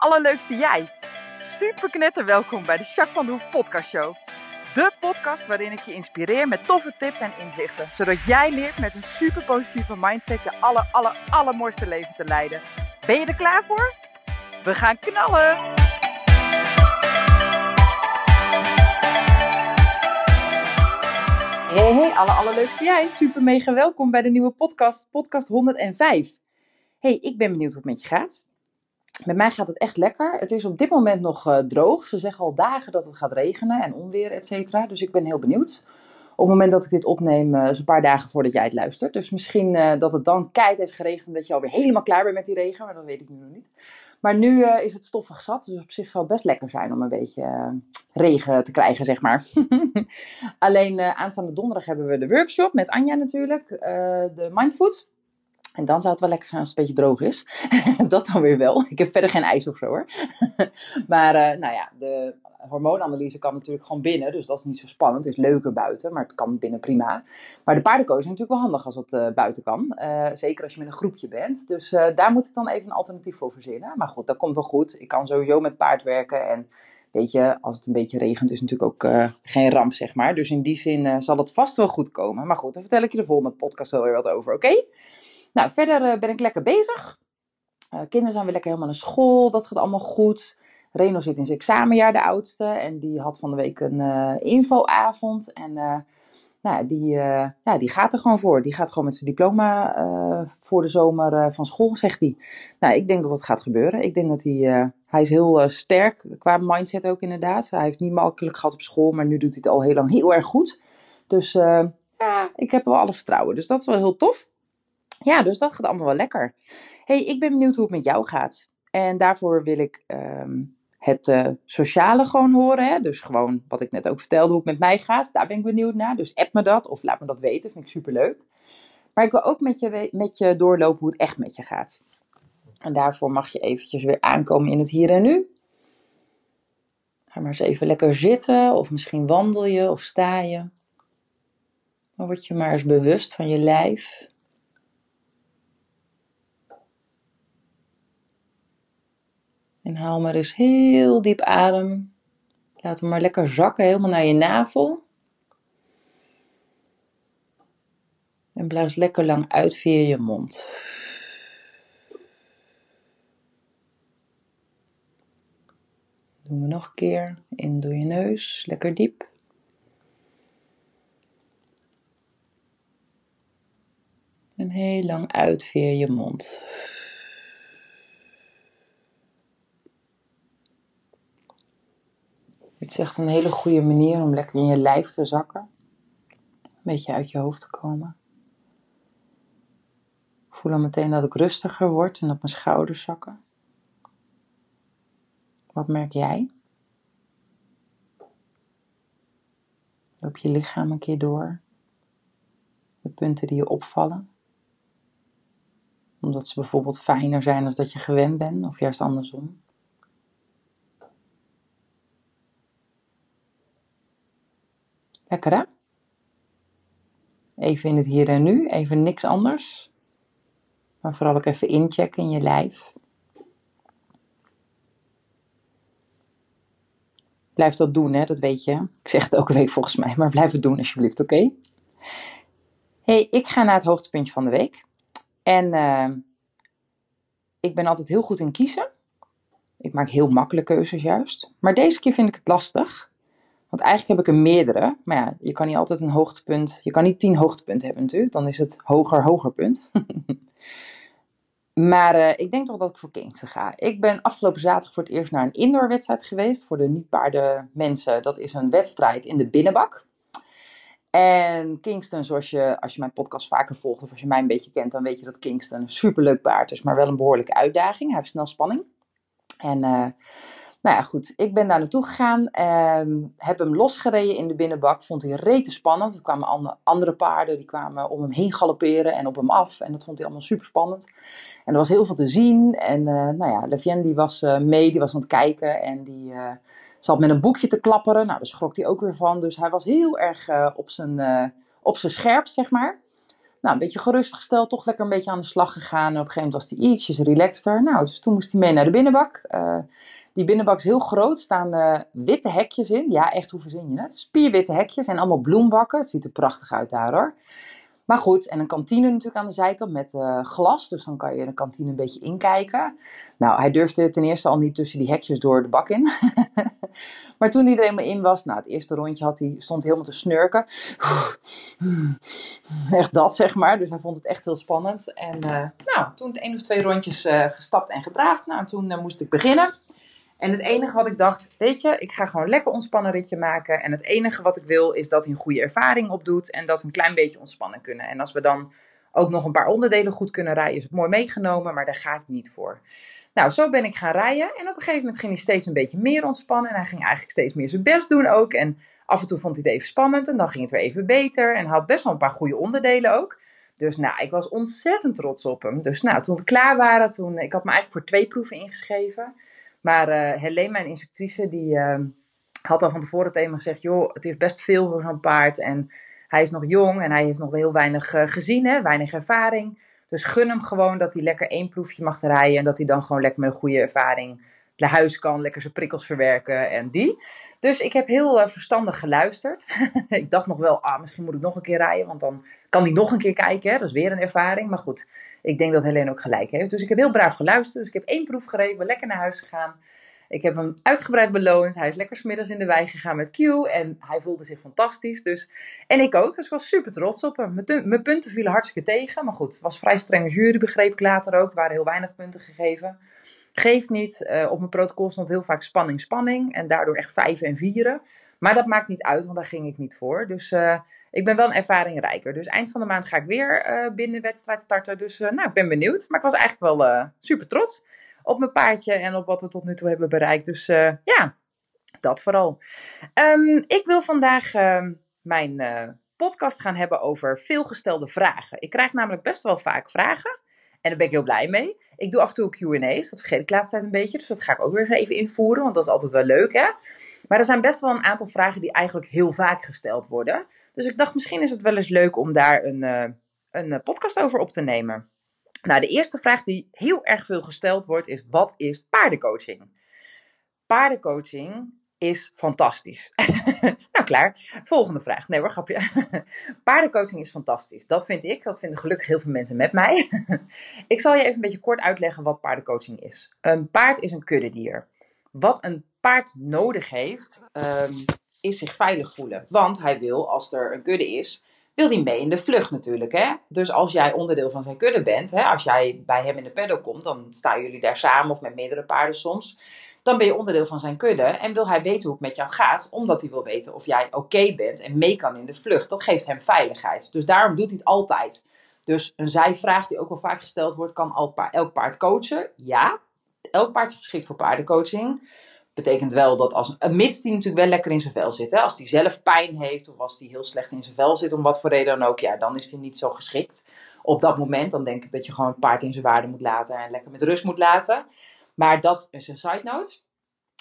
allerleukste jij. Super knetter welkom bij de Jacques van de Hoef podcast show. De podcast waarin ik je inspireer met toffe tips en inzichten. Zodat jij leert met een super positieve mindset je aller, aller, allermooiste leven te leiden. Ben je er klaar voor? We gaan knallen! Hey, hey, alle allerleukste jij. Super mega welkom bij de nieuwe podcast, podcast 105. Hey, ik ben benieuwd hoe het met je gaat. Met mij gaat het echt lekker. Het is op dit moment nog uh, droog. Ze zeggen al dagen dat het gaat regenen en onweer, et cetera. Dus ik ben heel benieuwd. Op het moment dat ik dit opneem, uh, is een paar dagen voordat jij het luistert. Dus misschien uh, dat het dan keihard heeft geregend en dat je alweer helemaal klaar bent met die regen. Maar dat weet ik nu nog niet. Maar nu is het stoffig zat. Dus op zich zou het best lekker zijn om een beetje regen te krijgen, zeg maar. Alleen aanstaande donderdag hebben we de workshop met Anja natuurlijk. de Mindfood. En dan zou het wel lekker zijn als het een beetje droog is. dat dan weer wel. Ik heb verder geen ijs of zo hoor. maar uh, nou ja, de hormoonanalyse kan natuurlijk gewoon binnen. Dus dat is niet zo spannend. Het is leuker buiten, maar het kan binnen prima. Maar de paardenkoos is natuurlijk wel handig als het uh, buiten kan. Uh, zeker als je met een groepje bent. Dus daar moet ik dan even een alternatief voor verzinnen. Maar goed, dat komt wel goed. Ik kan sowieso met paard werken. En weet je, als het een beetje regent is natuurlijk ook geen ramp, zeg maar. Dus in die zin zal het vast wel goed komen. Maar goed, dan vertel ik je de volgende podcast wel weer wat over, oké? Nou, verder uh, ben ik lekker bezig. Uh, kinderen zijn weer lekker helemaal naar school. Dat gaat allemaal goed. Reno zit in zijn examenjaar, de oudste. En die had van de week een uh, infoavond. En nou, die, ja, die gaat er gewoon voor. Die gaat gewoon met zijn diploma voor de zomer van school, zegt hij. Nou, ik denk dat dat gaat gebeuren. Ik denk dat hij... hij is heel sterk qua mindset ook inderdaad. Hij heeft niet makkelijk gehad op school, maar nu doet hij het al heel lang heel erg goed. Dus ja, ik heb wel alle vertrouwen. Dus dat is wel heel tof. Ja, dus dat gaat allemaal wel lekker. hey, ik ben benieuwd hoe het met jou gaat. En daarvoor wil ik um, het uh, sociale gewoon horen. Hè? Dus gewoon wat ik net ook vertelde, hoe het met mij gaat. Daar ben ik benieuwd naar. Dus app me dat of laat me dat weten. Vind ik superleuk. Maar ik wil ook met je, met je doorlopen hoe het echt met je gaat. En daarvoor mag je eventjes weer aankomen in het hier en nu. Ga maar eens even lekker zitten. Of misschien wandel je of sta je. Dan word je maar eens bewust van je lijf. En haal maar eens heel diep adem. Laat hem maar lekker zakken, helemaal naar je navel. En blaas lekker lang uit via je mond. Doen we nog een keer. In door je neus, lekker diep. En heel lang uit via je mond. Het is echt een hele goede manier om lekker in je lijf te zakken. Een beetje uit je hoofd te komen. Ik voel dan meteen dat ik rustiger word en dat mijn schouders zakken. Wat merk jij? Loop je lichaam een keer door. De punten die je opvallen. Omdat ze bijvoorbeeld fijner zijn dan dat je gewend bent, of juist andersom. Lekker hè? Even in het hier en nu, even niks anders. Maar vooral ook even inchecken in je lijf. Blijf dat doen, hè? dat weet je. Ik zeg het elke week volgens mij, maar blijf het doen alsjeblieft, oké? Hey, ik ga naar het hoogtepuntje van de week. En uh, ik ben altijd heel goed in kiezen. Ik maak heel makkelijke keuzes juist. Maar deze keer vind ik het lastig. Want eigenlijk heb ik er meerdere. Maar ja, je kan niet altijd een hoogtepunt. Je kan niet tien hoogtepunten hebben natuurlijk. Dan is het hoger, hoger punt. maar uh, ik denk toch dat ik voor Kingston ga. Ik ben afgelopen zaterdag voor het eerst naar een indoorwedstrijd geweest. Voor de niet-paarden mensen. Dat is een wedstrijd in de binnenbak. En Kingston, zoals je, als je mijn podcast vaker volgt of als je mij een beetje kent, dan weet je dat Kingston een superleuk paard is, maar wel een behoorlijke uitdaging. Hij heeft snel spanning. En uh, nou ja, goed. Ik ben daar naartoe gegaan. Eh, heb hem losgereden in de binnenbak. Vond hij rete spannend. Er kwamen andere paarden. Die kwamen om hem heen galopperen en op hem af. En dat vond hij allemaal super spannend. En er was heel veel te zien. En uh, nou ja, Levienne die was uh, mee. Die was aan het kijken. En die zat met een boekje te klapperen. Nou, daar schrok hij ook weer van. Dus hij was heel erg op, zijn, op zijn scherp, zeg maar. Nou, een beetje gerustgesteld, toch lekker een beetje aan de slag gegaan. Op een gegeven moment was hij ietsjes relaxter. Nou, dus toen moest hij mee naar de binnenbak. Die binnenbak is heel groot, staan uh, witte hekjes in. Ja, echt, hoe verzin je het? Spierwitte hekjes en allemaal bloembakken. Het ziet er prachtig uit daar hoor. Maar goed, en een kantine natuurlijk aan de zijkant met uh, glas. Dus dan kan je de kantine een beetje inkijken. Nou, hij durfde ten eerste al niet tussen die hekjes door de bak in. maar toen hij er eenmaal in was, nou, het eerste rondje had hij, stond helemaal te snurken. echt dat, zeg maar. Dus hij vond het echt heel spannend. En uh, nou, toen één of twee rondjes gestapt en gedraafd. Nou, toen moest ik beginnen. En het enige wat ik dacht, weet je, ik ga gewoon lekker ontspannen ritje maken. En het enige wat ik wil is dat hij een goede ervaring opdoet en dat we een klein beetje ontspannen kunnen. En als we dan ook nog een paar onderdelen goed kunnen rijden, is het mooi meegenomen, maar daar ga ik niet voor. Nou, zo ben ik gaan rijden en op een gegeven moment ging hij steeds een beetje meer ontspannen. En hij ging eigenlijk steeds meer zijn best doen ook. En af en toe vond hij het even spannend en dan ging het weer even beter. En had best wel een paar goede onderdelen ook. Dus nou, ik was ontzettend trots op hem. Dus nou, toen we klaar waren, toen, ik had me eigenlijk voor twee proeven ingeschreven. Maar uh, Helene, mijn instructrice, die uh, had al van tevoren tegen me gezegd: joh, het is best veel voor zo'n paard. En hij is nog jong en hij heeft nog heel weinig uh, gezien, hè, weinig ervaring. Dus gun hem gewoon dat hij lekker één proefje mag rijden. En dat hij dan gewoon lekker met een goede ervaring naar huis kan, lekker zijn prikkels verwerken en die. Dus ik heb heel verstandig geluisterd. ik dacht nog wel, ah, misschien moet ik nog een keer rijden, want dan kan hij nog een keer kijken. Hè? Dat is weer een ervaring. Maar goed, ik denk dat Helene ook gelijk heeft. Dus ik heb heel braaf geluisterd. Dus ik heb één proef gereden, ben lekker naar huis gegaan. Ik heb hem uitgebreid beloond. Hij is lekker smiddags in de wei gegaan met Q. En hij voelde zich fantastisch. Dus, en ik ook. Dus ik was super trots op hem. Mijn punten vielen hartstikke tegen. Maar goed, het was vrij strenge jury, begreep ik later ook. Er waren heel weinig punten gegeven. Geeft niet. Uh, op mijn protocol stond heel vaak spanning, spanning. En daardoor echt vijf en vieren. Maar dat maakt niet uit, want daar ging ik niet voor. Dus uh, ik ben wel een ervaring rijker. Dus eind van de maand ga ik weer uh, binnen wedstrijd starten. Dus nou, ik ben benieuwd. Maar ik was eigenlijk wel super trots op mijn paardje en op wat we tot nu toe hebben bereikt. Dus ja, dat vooral. Um, ik wil vandaag ehm, mijn podcast gaan hebben over veelgestelde vragen. Ik krijg namelijk best wel vaak vragen. En daar ben ik heel blij mee. Ik doe af en toe QA's. Dat vergeet ik laatst tijd een beetje. Dus dat ga ik ook weer even invoeren. Want dat is altijd wel leuk, hè? Maar er zijn best wel een aantal vragen die eigenlijk heel vaak gesteld worden. Dus ik dacht, misschien is het wel eens leuk om daar een, uh, een eh, podcast over op te nemen. Nou, de eerste vraag die heel erg veel gesteld wordt is: wat is paardencoaching? Paardencoaching is fantastisch. nou, klaar. Volgende vraag. Nee hoor, grapje. Paardencoaching is fantastisch. Dat vind ik. Dat vinden gelukkig heel veel mensen met mij. ik zal je even een beetje kort uitleggen wat paardencoaching is. Een paard is een kuddedier. Wat een paard nodig heeft, um, is zich veilig voelen. Want hij wil, als er een kudde is, wil hij mee in de vlucht natuurlijk. Hè? Dus als jij onderdeel van zijn kudde bent, hè, als jij bij hem in de paddock komt, dan staan jullie daar samen of met meerdere paarden soms. Dan ben je onderdeel van zijn kudde en wil hij weten hoe het met jou gaat, omdat hij wil weten of jij oké bent en mee kan in de vlucht. Dat geeft hem veiligheid. Dus daarom doet hij het altijd. Dus een zijvraag die ook wel vaak gesteld wordt, kan elk paard coachen? Ja, elk paard is geschikt voor paardencoaching betekent wel dat als, mits die natuurlijk wel lekker in zijn vel zit. Hè? Als die zelf pijn heeft of als die heel slecht in zijn vel zit, om wat voor reden dan ook, ja, dan is hij niet zo geschikt. Op dat moment, dan denk ik dat je gewoon het paard in zijn waarde moet laten en lekker met rust moet laten. Maar dat is een side note.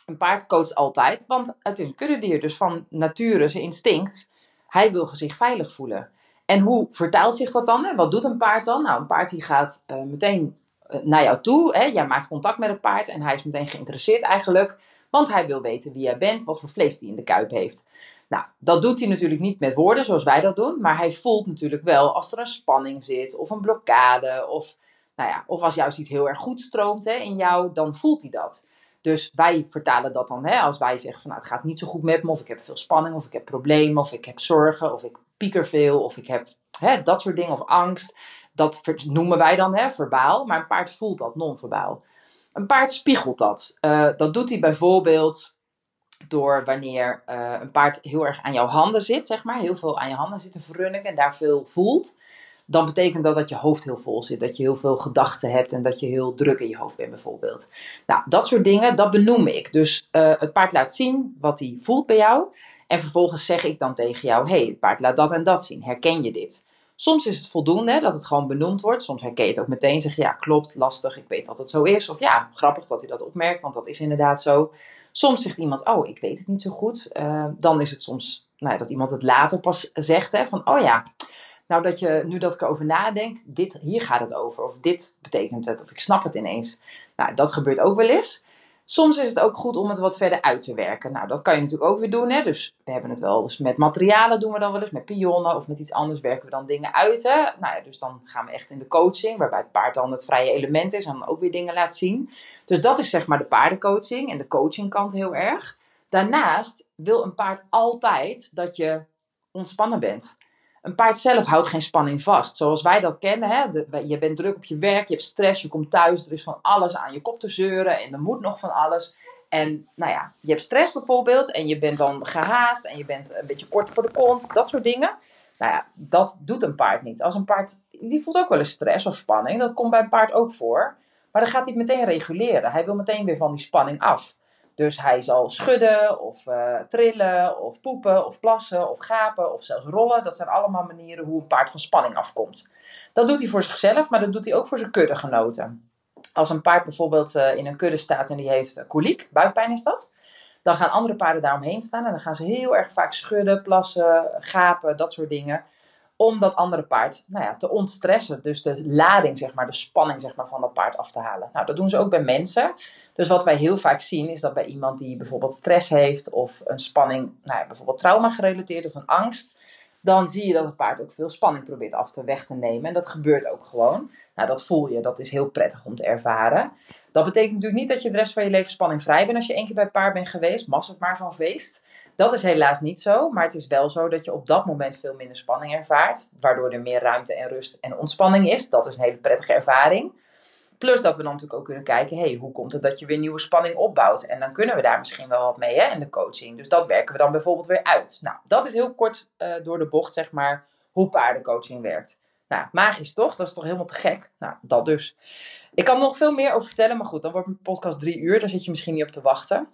Een paard coacht altijd, want het is een kuddedier. Dus van nature, zijn instinct, hij wil zich veilig voelen. En hoe vertaalt zich dat dan? Wat doet een paard dan? Nou, een paard die gaat uh, meteen eh, naar jou toe. Hè? Jij maakt contact met het paard en hij is meteen geïnteresseerd eigenlijk. Want hij wil weten wie jij bent, wat voor vlees hij in de kuip heeft. Nou, dat doet hij natuurlijk niet met woorden zoals wij dat doen. Maar hij voelt natuurlijk wel als er een spanning zit of een blokkade. Of, nou ja, of als juist iets heel erg goed stroomt hè, in jou, dan voelt hij dat. Dus wij vertalen dat dan, hè, als wij zeggen van nou, het gaat niet zo goed met me, of ik heb veel spanning, of ik heb problemen, of ik heb zorgen, of ik pieker veel, of ik heb hè, dat soort dingen, of angst. Dat noemen wij dan hè, verbaal, maar een paard voelt dat non-verbaal. Een paard spiegelt dat. Uh, dat doet hij bijvoorbeeld door wanneer uh, een paard heel erg aan jouw handen zit, zeg maar, heel veel aan je handen zit te verrunnen en daar veel voelt. Dan betekent dat dat je hoofd heel vol zit, dat je heel veel gedachten hebt en dat je heel druk in je hoofd bent, bijvoorbeeld. Nou, dat soort dingen, dat benoem ik. Dus uh, het paard laat zien wat hij voelt bij jou. En vervolgens zeg ik dan tegen jou: hey, het paard laat dat en dat zien. Herken je dit? Soms is het voldoende dat het gewoon benoemd wordt. Soms herken je het ook meteen. Zeg je ja, klopt, lastig, ik weet dat het zo is. Of ja, grappig dat hij dat opmerkt, want dat is inderdaad zo. Soms zegt iemand, oh, ik weet het niet zo goed. Uh, dan is het soms nou, dat iemand het later pas zegt. Hè, van, oh ja, Nou, dat je nu dat ik erover nadenk, dit, hier gaat het over. Of dit betekent het. Of ik snap het ineens. Nou, dat gebeurt ook wel eens. Soms is het ook goed om het wat verder uit te werken. Nou, dat kan je natuurlijk ook weer doen. Hè? Dus we hebben het wel eens met materialen doen we dan wel eens. Met pionnen of met iets anders werken we dan dingen uit. Hè? Nou ja, dus dan gaan we echt in de coaching. Waarbij het paard dan het vrije element is. En dan ook weer dingen laat zien. Dus dat is zeg maar de paardencoaching. En de coachingkant heel erg. Daarnaast wil een paard altijd dat je ontspannen bent. Een paard zelf houdt geen spanning vast. Zoals wij dat kennen. Hè? je bent druk op je werk, je hebt stress, je komt thuis, er is van alles aan je kop te zeuren en er moet nog van alles. En nou ja, je hebt stress bijvoorbeeld en je bent dan gehaast en je bent een beetje kort voor de kont, dat soort dingen. Nou ja, dat doet een paard niet. Als een paard, die voelt ook wel eens stress of spanning, dat komt bij een paard ook voor. Maar dan gaat hij het meteen reguleren. Hij wil meteen weer van die spanning af. Dus hij zal schudden of uh, trillen of poepen of plassen of gapen of zelfs rollen. Dat zijn allemaal manieren hoe een paard van spanning afkomt. Dat doet hij voor zichzelf, maar dat doet hij ook voor zijn kuddegenoten. Als een paard bijvoorbeeld uh, in een kudde staat en die heeft koliek, buikpijn is dat. Dan gaan andere paarden daaromheen staan en dan gaan ze heel erg vaak schudden, plassen, gapen, dat soort dingen om dat andere paard nou ja, te ontstressen. Dus de lading, zeg maar, de spanning zeg maar, van dat paard af te halen. Nou, dat doen ze ook bij mensen. Dus wat wij heel vaak zien is dat bij iemand die bijvoorbeeld stress heeft of een spanning, nou ja, bijvoorbeeld trauma gerelateerd of een angst, dan zie je dat het paard ook veel spanning probeert af te weg te nemen. En dat gebeurt ook gewoon. Nou, dat voel je, dat is heel prettig om te ervaren. Dat betekent natuurlijk niet dat je de rest van je leven spanningvrij bent als je één keer bij het paard bent geweest. Mas het maar zo'n feest. Dat is helaas niet zo, maar het is wel zo dat je op dat moment veel minder spanning ervaart. Waardoor er meer ruimte en rust en ontspanning is. Dat is een hele prettige ervaring. Plus dat we dan natuurlijk ook kunnen kijken, hey, hoe komt het dat je weer nieuwe spanning opbouwt? En dan kunnen we daar misschien wel wat mee hè, in de coaching. Dus dat werken we dan bijvoorbeeld weer uit. Nou, dat is heel kort uh, door de bocht, zeg maar, hoe paardencoaching werkt. Nou, magisch toch? Dat is toch helemaal te gek? Nou, dat dus. Ik kan er nog veel meer over vertellen, maar goed, dan wordt mijn podcast drie uur. Daar zit je misschien niet op te wachten.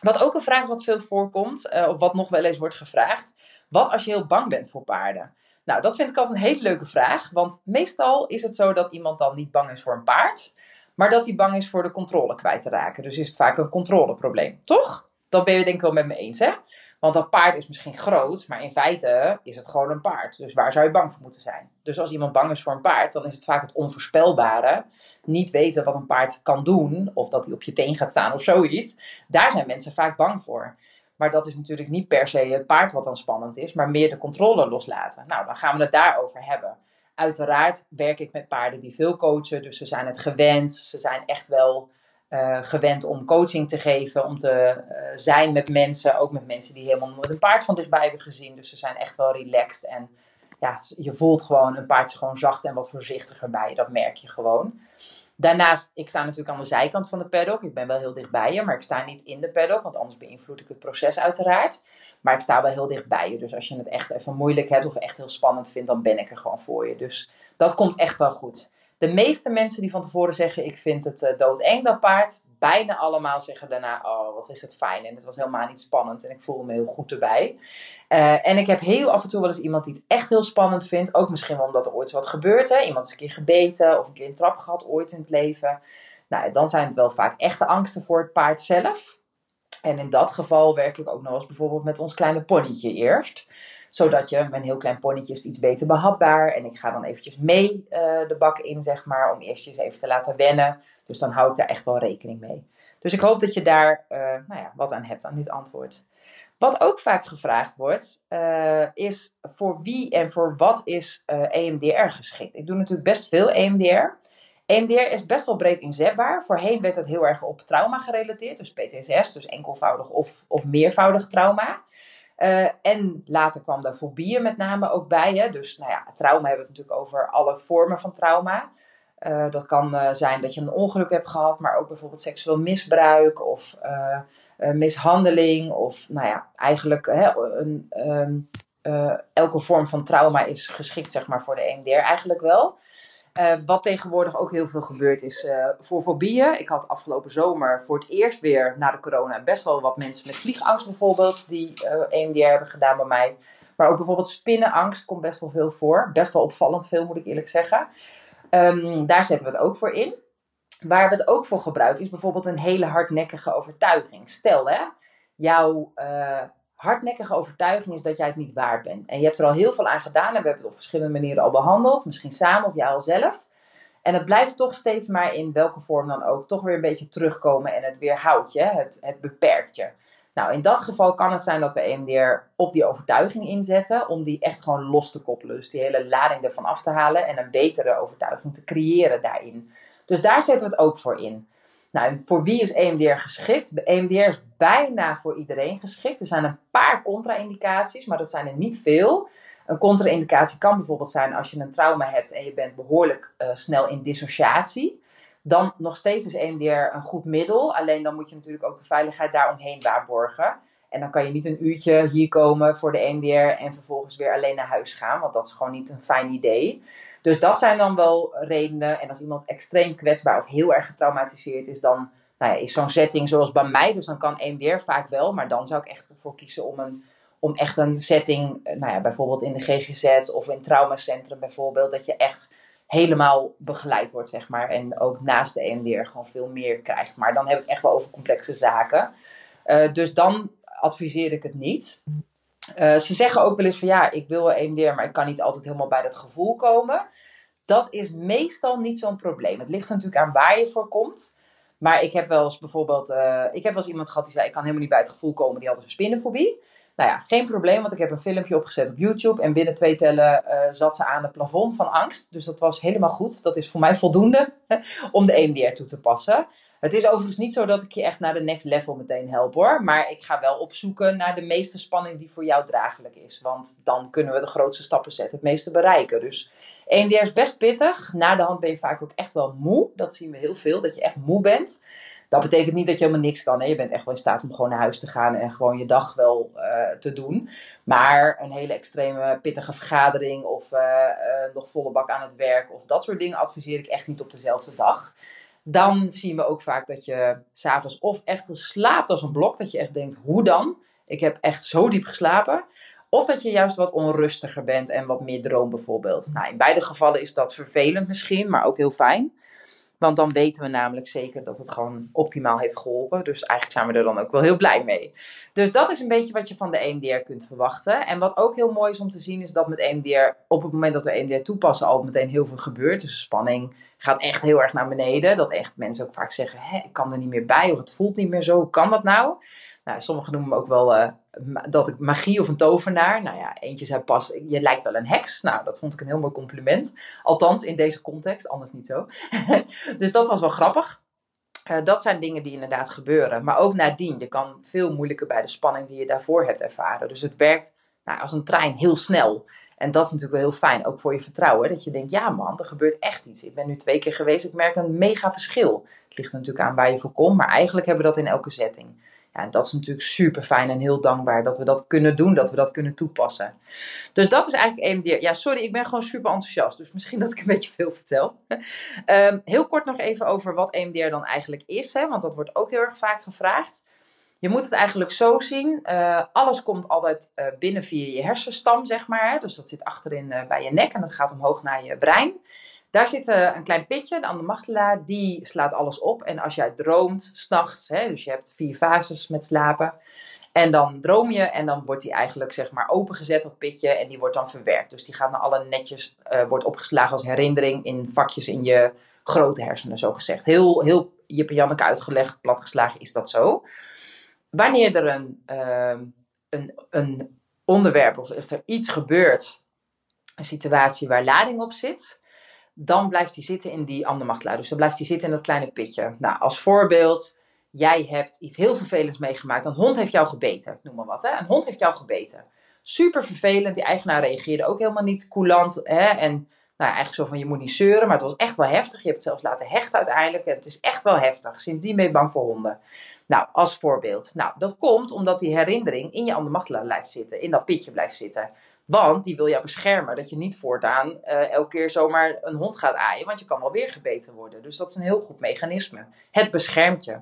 Wat ook een vraag is wat veel voorkomt, uh, of wat nog wel eens wordt gevraagd. Wat als je heel bang bent voor paarden? Nou, dat vind ik altijd een hele leuke vraag. Want meestal is het zo dat iemand dan niet bang is voor een paard, maar dat hij bang is voor de controle kwijt te raken. Dus is het vaak een controleprobleem, toch? Dat ben je denk ik wel met me eens, hè? Want dat paard is misschien groot, maar in feite is het gewoon een paard. Dus waar zou je bang voor moeten zijn? Dus als iemand bang is voor een paard, dan is het vaak het onvoorspelbare. Niet weten wat een paard kan doen, of dat hij op je teen gaat staan of zoiets. Daar zijn mensen vaak bang voor. Maar dat is natuurlijk niet per se het paard wat dan spannend is, maar meer de controle loslaten. Nou, dan gaan we het daarover hebben. Uiteraard werk ik met paarden die veel coachen, dus ze zijn het gewend. Ze zijn echt wel uh, gewend om coaching te geven, om te uh, zijn met mensen. Ook met mensen die helemaal nooit een paard van dichtbij hebben gezien. Dus ze zijn echt wel relaxed en ja, je voelt gewoon, een paard is gewoon zacht en wat voorzichtiger bij je. Dat merk je gewoon. Daarnaast, ik sta natuurlijk aan de zijkant van de paddock. Ik ben wel heel dichtbij je, maar ik sta niet in de paddock, want anders beïnvloed ik het proces uiteraard. Maar ik sta wel heel dichtbij je. Dus als je het echt even moeilijk hebt of echt heel spannend vindt, dan ben ik er gewoon voor je. Dus dat komt echt wel goed. De meeste mensen die van tevoren zeggen: Ik vind het uh, doodeng, dat paard. Bijna allemaal zeggen daarna: Oh, wat is het fijn. En het was helemaal niet spannend. En ik voelde me heel goed erbij. Uh, en ik heb heel af en toe wel eens iemand die het echt heel spannend vindt. Ook misschien wel omdat er ooit wat gebeurt. Hè? Iemand is een keer gebeten of een keer een trap gehad ooit in het leven. Nou, dan zijn het wel vaak echte angsten voor het paard zelf. En in dat geval werk ik ook nog eens bijvoorbeeld met ons kleine ponytje eerst zodat je, een heel klein ponnetje is iets beter behapbaar. En ik ga dan eventjes mee uh, de bak in, zeg maar, om eerst even te laten wennen. Dus dan hou ik daar echt wel rekening mee. Dus ik hoop dat je daar uh, nou ja, wat aan hebt aan dit antwoord. Wat ook vaak gevraagd wordt, uh, is voor wie en voor wat is EMDR geschikt? Ik doe natuurlijk best veel EMDR. EMDR is best wel breed inzetbaar. Voorheen werd het heel erg op trauma gerelateerd, dus PTSS, dus enkelvoudig of, of meervoudig trauma. Uh, en later kwam daar fobieën met name ook bij. Hè? Dus nou ja, trauma hebben we het natuurlijk over alle vormen van trauma. Uh, dat kan uh, zijn dat je een ongeluk hebt gehad, maar ook bijvoorbeeld seksueel misbruik of mishandeling. Of nou ja, eigenlijk hè, een, um, elke vorm van trauma is geschikt zeg maar, voor de EMDR eigenlijk wel. Uh, wat tegenwoordig ook heel veel gebeurt is uh, voor fobieën. Ik had afgelopen zomer voor het eerst weer na de corona best wel wat mensen met vliegangst bijvoorbeeld die uh, eh, EMDR hebben gedaan bij mij. Maar ook bijvoorbeeld spinnenangst komt best wel veel voor. Best wel opvallend veel moet ik eerlijk zeggen. Um, daar zetten we het ook voor in. Waar we het ook voor gebruiken is bijvoorbeeld een hele hardnekkige overtuiging. Stel hè, jouw hardnekkige overtuiging is dat jij het niet waard bent. En je hebt er al heel veel aan gedaan en we hebben het op verschillende manieren al behandeld. Misschien samen of jij al zelf. En het blijft toch steeds maar in welke vorm dan ook toch weer een beetje terugkomen en het weerhoudt je, het, het beperkt je. Nou, in dat geval kan het zijn dat we EMDR op die overtuiging inzetten om die echt gewoon los te koppelen. Dus die hele lading ervan af te halen en een betere overtuiging te creëren daarin. Dus daar zetten we het ook voor in. Nou, voor wie is EMDR geschikt? EMDR is bijna voor iedereen geschikt. Er zijn een paar contra-indicaties, maar dat zijn er niet veel. Een contra-indicatie kan bijvoorbeeld zijn als je een trauma hebt en je bent behoorlijk uh, snel in dissociatie. Dan nog steeds is EMDR een goed middel. Alleen dan moet je natuurlijk ook de veiligheid daaromheen waarborgen. En dan kan je niet een uurtje hier komen voor de EMDR en vervolgens weer alleen naar huis gaan. Want dat is gewoon niet een fijn idee. Dus dat zijn dan wel redenen. En als iemand extreem kwetsbaar of heel erg getraumatiseerd is, dan nou ja, is zo'n setting zoals bij mij. Dus dan kan EMDR vaak wel. Maar dan zou ik echt ervoor kiezen om, een, om echt een setting, eh, nou ja, bijvoorbeeld in de GGZ of in traumacentrum bijvoorbeeld, dat je echt helemaal begeleid wordt, zeg maar. En ook naast de EMDR gewoon veel meer krijgt. Maar dan heb ik echt wel over complexe zaken. Uh, dus dan adviseer ik het niet. Uh, ze zeggen ook wel eens van ja, ik wil EMDR, maar ik kan niet altijd helemaal bij dat gevoel komen. Dat is meestal niet zo'n probleem. Het ligt natuurlijk aan waar je voor komt. Maar ik heb wel eens bijvoorbeeld, uh, ik heb wel eens iemand gehad die zei, ik kan helemaal niet bij het gevoel komen, die had een spinnenfobie. Nou ja, geen probleem, want ik heb een filmpje opgezet op YouTube. En binnen twee tellen uh, zat ze aan het plafond van angst. Dus dat was helemaal goed. Dat is voor mij voldoende om de EMDR toe te passen. Het is overigens niet zo dat ik je echt naar de next level meteen help hoor. Maar ik ga wel opzoeken naar de meeste spanning die voor jou draaglijk is. Want dan kunnen we de grootste stappen zetten, het meeste bereiken. Dus EMDR is best pittig. Na de hand ben je vaak ook echt wel moe. Dat zien we heel veel, dat je echt moe bent. Dat betekent niet dat je helemaal niks kan. Hè? Je bent echt wel in staat om gewoon naar huis te gaan en gewoon je dag wel uh, te doen. Maar een hele extreme pittige vergadering of uh, uh, nog volle bak aan het werk of dat soort dingen adviseer ik echt niet op dezelfde dag. Dan zien we ook vaak dat je s'avonds of echt slaapt als een blok. Dat je echt denkt, hoe dan? Ik heb echt zo diep geslapen. Of dat je juist wat onrustiger bent en wat meer droom bijvoorbeeld. Nou, in beide gevallen is dat vervelend misschien, maar ook heel fijn. Want dan weten we namelijk zeker dat het gewoon optimaal heeft geholpen. Dus eigenlijk zijn we er dan ook wel heel blij mee. Dus dat is een beetje wat je van de EMDR kunt verwachten. En wat ook heel mooi is om te zien, is dat met EMDR, op het moment dat we EMDR toepassen, al meteen heel veel gebeurt. Dus de spanning gaat echt heel erg naar beneden. Dat echt mensen ook vaak zeggen: Hé, ik kan er niet meer bij of het voelt niet meer zo. Hoe kan dat nou? Nou, sommigen noemen me ook wel uh, dat ik magie of een tovenaar. Nou ja, eentje zei pas, je lijkt wel een heks. Nou, dat vond ik een heel mooi compliment. Althans, in deze context, anders niet zo. dus dat was wel grappig. Uh, dat zijn dingen die inderdaad gebeuren. Maar ook nadien, je kan veel moeilijker bij de spanning die je daarvoor hebt ervaren. Dus het werkt nou, als een trein heel snel. En dat is natuurlijk wel heel fijn, ook voor je vertrouwen. Dat je denkt, ja man, er gebeurt echt iets. Ik ben nu twee keer geweest, ik merk een mega verschil. Het ligt natuurlijk aan waar je voor komt, maar eigenlijk hebben we dat in elke setting. Ja, en dat is natuurlijk super fijn en heel dankbaar dat we dat kunnen doen, dat we dat kunnen toepassen. Dus dat is eigenlijk EMDR. Ja, sorry, ik ben gewoon super enthousiast, dus misschien dat ik een beetje veel vertel. um, heel kort nog even over wat EMDR dan eigenlijk is, hè, want dat wordt ook heel erg vaak gevraagd. Je moet het eigenlijk zo zien. Uh, alles komt altijd uh, binnen via je hersenstam, zeg maar. Dus dat zit achterin uh, bij je nek en dat gaat omhoog naar je brein. Daar zit een klein pitje, de amygdala, die slaat alles op. En als jij droomt, s'nachts, dus je hebt vier fases met slapen. En dan droom je en dan wordt die eigenlijk zeg maar opengezet op pitje en die wordt dan verwerkt. Dus die gaat naar alle netjes, uh, wordt opgeslagen als herinnering in vakjes in je grote hersenen, zo gezegd. Heel, heel en Janneke uitgelegd, platgeslagen is dat zo. Wanneer er een, uh, een, een onderwerp of is er iets gebeurt, een situatie waar lading op zit, dan blijft hij zitten in die andermachtluid. Dus dan blijft hij zitten in dat kleine pitje. Nou, als voorbeeld, jij hebt iets heel vervelends meegemaakt. Een hond heeft jou gebeten, noem maar wat. Hè? Een hond heeft jou gebeten. Super vervelend. Die eigenaar reageerde ook helemaal niet coulant. Hè? En nou, eigenlijk zo van, je moet niet zeuren, maar het was echt wel heftig. Je hebt het zelfs laten hechten uiteindelijk. En het is echt wel heftig. Sindsdien ben je bang voor honden. Nou, als voorbeeld. Nou, dat komt omdat die herinnering in je andermachtelaar blijft zitten. In dat pitje blijft zitten. Want die wil jou beschermen. Dat je niet voortaan uh, elke keer zomaar een hond gaat aaien. Want je kan wel weer gebeten worden. Dus dat is een heel goed mechanisme. Het beschermt je.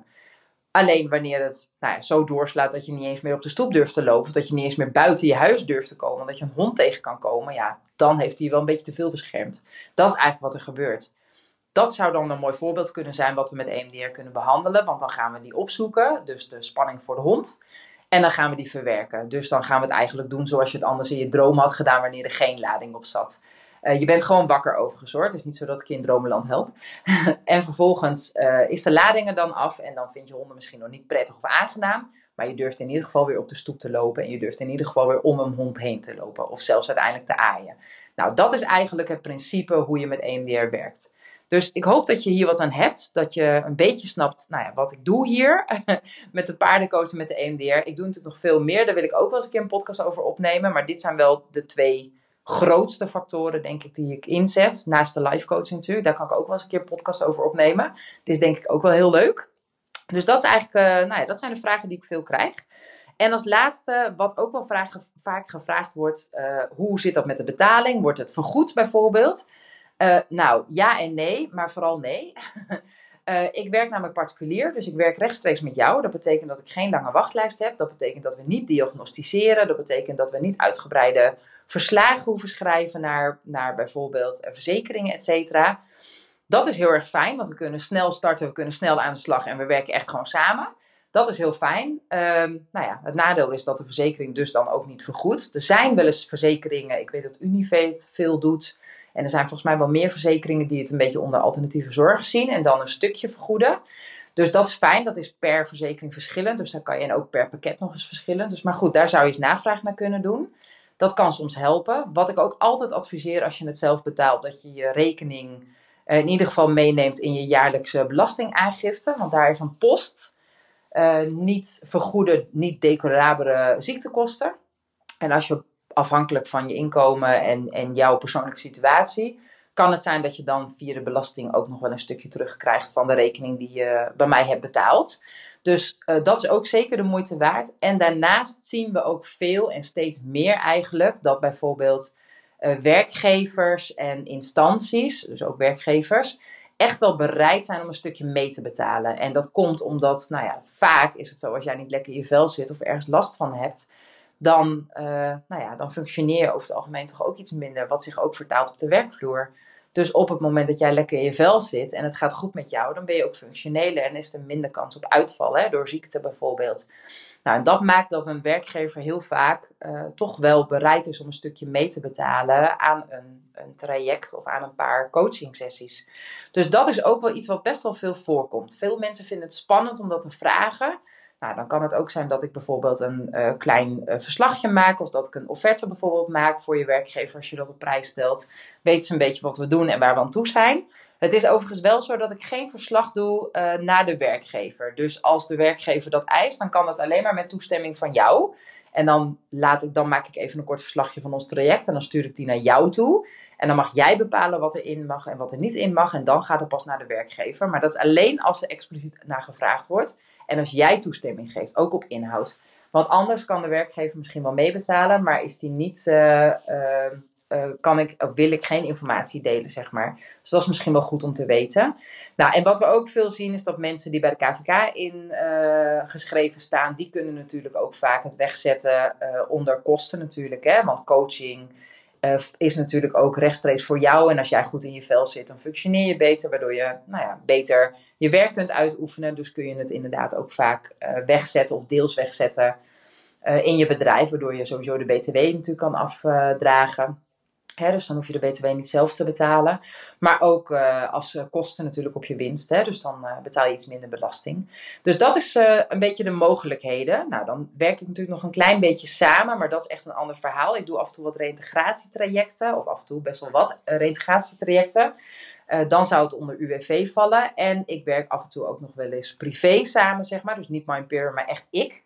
Alleen wanneer het nou ja, zo doorslaat dat je niet eens meer op de stoep durft te lopen. Of dat je niet eens meer buiten je huis durft te komen. Dat je een hond tegen kan komen. Ja, dan heeft hij wel een beetje te veel beschermd. Dat is eigenlijk wat er gebeurt. Dat zou dan een mooi voorbeeld kunnen zijn wat we met EMDR kunnen behandelen. Want dan gaan we die opzoeken. Dus de spanning voor de hond. En dan gaan we die verwerken. Dus dan gaan we het eigenlijk doen zoals je het anders in je droom had gedaan wanneer er geen lading op zat. Uh, je bent gewoon wakker overigens Het is niet zo dat ik in Dromenland help. en vervolgens uh, is de lading er dan af. En dan vind je honden misschien nog niet prettig of aangenaam. Maar je durft in ieder geval weer op de stoep te lopen. En je durft in ieder geval weer om een hond heen te lopen. Of zelfs uiteindelijk te aaien. Nou, dat is eigenlijk het principe hoe je met EMDR werkt. Dus ik hoop dat je hier wat aan hebt. Dat je een beetje snapt nou ja, wat ik doe hier. met de paardencoach met de EMDR. Ik doe natuurlijk nog veel meer. Daar wil ik ook wel eens een keer een podcast over opnemen. Maar dit zijn wel de twee grootste factoren, denk ik, die ik inzet. Naast de life coaching natuurlijk. Daar kan ik ook wel eens een keer een podcast over opnemen. Dit is denk ik ook wel heel leuk. Dus dat, is eigenlijk, uh, nou ja, dat zijn de vragen die ik veel krijg. En als laatste, wat ook wel vaak gevraagd wordt, uh, hoe zit dat met de betaling? Wordt het vergoed bijvoorbeeld? Uh, nou, ja en nee, maar vooral nee. Uh, ik werk namelijk particulier, dus ik werk rechtstreeks met jou. Dat betekent dat ik geen lange wachtlijst heb. Dat betekent dat we niet diagnosticeren. Dat betekent dat we niet uitgebreide verslagen hoeven schrijven naar, naar bijvoorbeeld verzekeringen, et cetera. Dat is heel erg fijn, want we kunnen snel starten, we kunnen snel aan de slag en we werken echt gewoon samen. Dat is heel fijn. Um, nou ja, het nadeel is dat de verzekering dus dan ook niet vergoedt. Er zijn wel eens verzekeringen, ik weet dat Univet veel doet. En er zijn volgens mij wel meer verzekeringen die het een beetje onder alternatieve zorg zien en dan een stukje vergoeden. Dus dat is fijn, dat is per verzekering verschillend. Dus daar kan je en ook per pakket nog eens verschillen. Dus maar goed, daar zou je eens navraag naar kunnen doen. Dat kan soms helpen. Wat ik ook altijd adviseer als je het zelf betaalt, dat je je rekening uh, in ieder geval meeneemt in je jaarlijkse belastingaangifte. Want daar is een post. Uh, niet vergoede, niet declarabele ziektekosten. En als je afhankelijk van je inkomen en, en jouw persoonlijke situatie, kan het zijn dat je dan via de belasting ook nog wel een stukje terugkrijgt van de rekening die je bij mij hebt betaald. Dus uh, dat is ook zeker de moeite waard. En daarnaast zien we ook veel en steeds meer eigenlijk dat bijvoorbeeld uh, werkgevers en instanties, dus ook werkgevers, echt wel bereid zijn om een stukje mee te betalen. En dat komt omdat, nou ja, vaak is het zo als jij niet lekker in je vel zit of ergens last van hebt dan, uh, nou ja, dan functioneer je over het algemeen toch ook iets minder, wat zich ook vertaalt op de werkvloer. Dus op het moment dat jij lekker in je vel zit en het gaat goed met jou, dan ben je ook functioneler en is er minder kans op uitvallen, hè, door ziekte bijvoorbeeld. Nou, en dat maakt dat een werkgever heel vaak uh, toch wel bereid is om een stukje mee te betalen aan een, een traject of aan een paar coaching sessies. Dus dat is ook wel iets wat best wel veel voorkomt. Veel mensen vinden het spannend om dat te vragen. Nou, dan kan het ook zijn dat ik bijvoorbeeld een uh, klein uh, verslagje maak of dat ik een offerte bijvoorbeeld maak voor je werkgever als je dat op prijs stelt. Weten ze een beetje wat we doen en waar we aan toe zijn. Het is overigens wel zo dat ik geen verslag doe uh, naar de werkgever. Dus als de werkgever dat eist, dan kan dat alleen maar met toestemming van jou. En dan, laat ik, dan maak ik even een kort verslagje van ons traject en dan stuur ik die naar jou toe. En dan mag jij bepalen wat er in mag en wat er niet in mag. En dan gaat het pas naar de werkgever. Maar dat is alleen als er expliciet naar gevraagd wordt. En als jij toestemming geeft, ook op inhoud. Want anders kan de werkgever misschien wel meebetalen, maar is die niet. Uh, uh, uh, kan ik, of wil ik geen informatie delen, zeg maar. Dus dat is misschien wel goed om te weten. Nou, en wat we ook veel zien is dat mensen die bij de KVK ingeschreven uh, staan, die kunnen natuurlijk ook vaak het wegzetten uh, onder kosten natuurlijk. Hè? Want coaching is natuurlijk ook rechtstreeks voor jou. En als jij goed in je vel zit, dan functioneer je beter, waardoor je nou ja, beter je werk kunt uitoefenen. Dus kun je het inderdaad ook vaak wegzetten of deels wegzetten. in je bedrijf, waardoor je sowieso de BTW natuurlijk kan afdragen dus dan hoef je de BTW niet zelf te betalen. Maar ook uh, als uh, kosten natuurlijk op je winst. Hè, dus dan uh, betaal je iets minder belasting. Dus dat is een beetje de mogelijkheden. Nou, dan werk ik natuurlijk nog een klein beetje samen. Maar dat is echt een ander verhaal. Ik doe af en toe wat reintegratietrajecten. Of af en toe best wel wat reintegratietrajecten. dan zou het onder UWV vallen. En ik werk af en toe ook nog wel eens privé samen, zeg maar. Dus niet mijn peer, maar echt ik.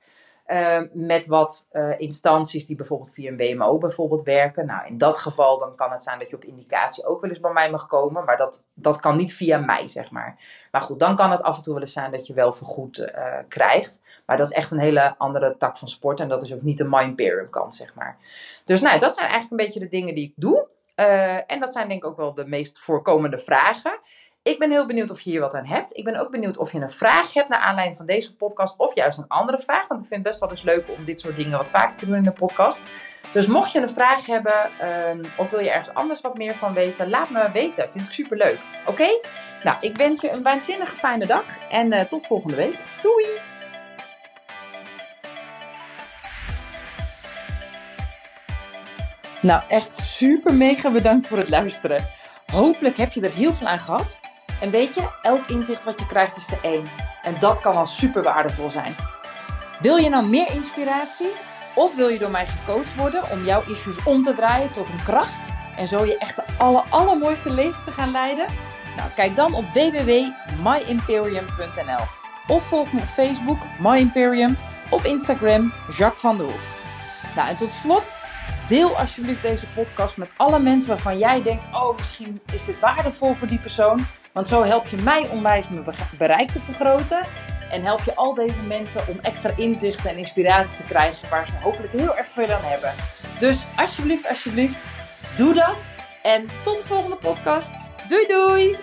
Uh, met wat uh, instanties die bijvoorbeeld via een WMO bijvoorbeeld werken. Nou, in dat geval dan kan het zijn dat je op indicatie ook wel eens bij mij mag komen. Maar dat, dat kan niet via mij, zeg maar. Maar goed, dan kan het af en toe wel eens zijn dat je wel vergoed uh, krijgt. Maar dat is echt een hele andere tak van sport. En dat is ook niet de Mindperium kant, zeg maar. Dus nou, dat zijn eigenlijk een beetje de dingen die ik doe. en dat zijn denk ik ook wel de meest voorkomende vragen. Ik ben heel benieuwd of je hier wat aan hebt. Ik ben ook benieuwd of je een vraag hebt naar aanleiding van deze podcast of juist een andere vraag. Want ik vind het best wel eens leuk om dit soort dingen wat vaker te doen in de podcast. Dus mocht je een vraag hebben ehm, of wil je ergens anders wat meer van weten, laat me weten. Vind ik super leuk. Oké? Nou, ik wens je een waanzinnige fijne dag en eh, tot volgende week. Doei! Nou, echt super mega bedankt voor het luisteren. Hopelijk heb je er heel veel aan gehad. En weet je, elk inzicht wat je krijgt is er één. En dat kan al super waardevol zijn. Wil je nou meer inspiratie? Of wil je door mij gecoacht worden om jouw issues om te draaien tot een kracht? En zo je echt de aller, allermooiste leven te gaan leiden? Nou, kijk dan op www.myimperium.nl Of volg me op Facebook, My Imperium, of Instagram, Jacques van der Hoef. Nou, en tot slot, deel alsjeblieft deze podcast met alle mensen waarvan jij denkt: oh, misschien is dit waardevol voor die persoon. Want zo help je mij onwijs mijn bereik te vergroten. En help je al deze mensen om extra inzichten en inspiratie te krijgen waar ze hopelijk heel erg veel aan hebben. Dus alsjeblieft, alsjeblieft, doe dat. En tot de volgende podcast. Doei doei!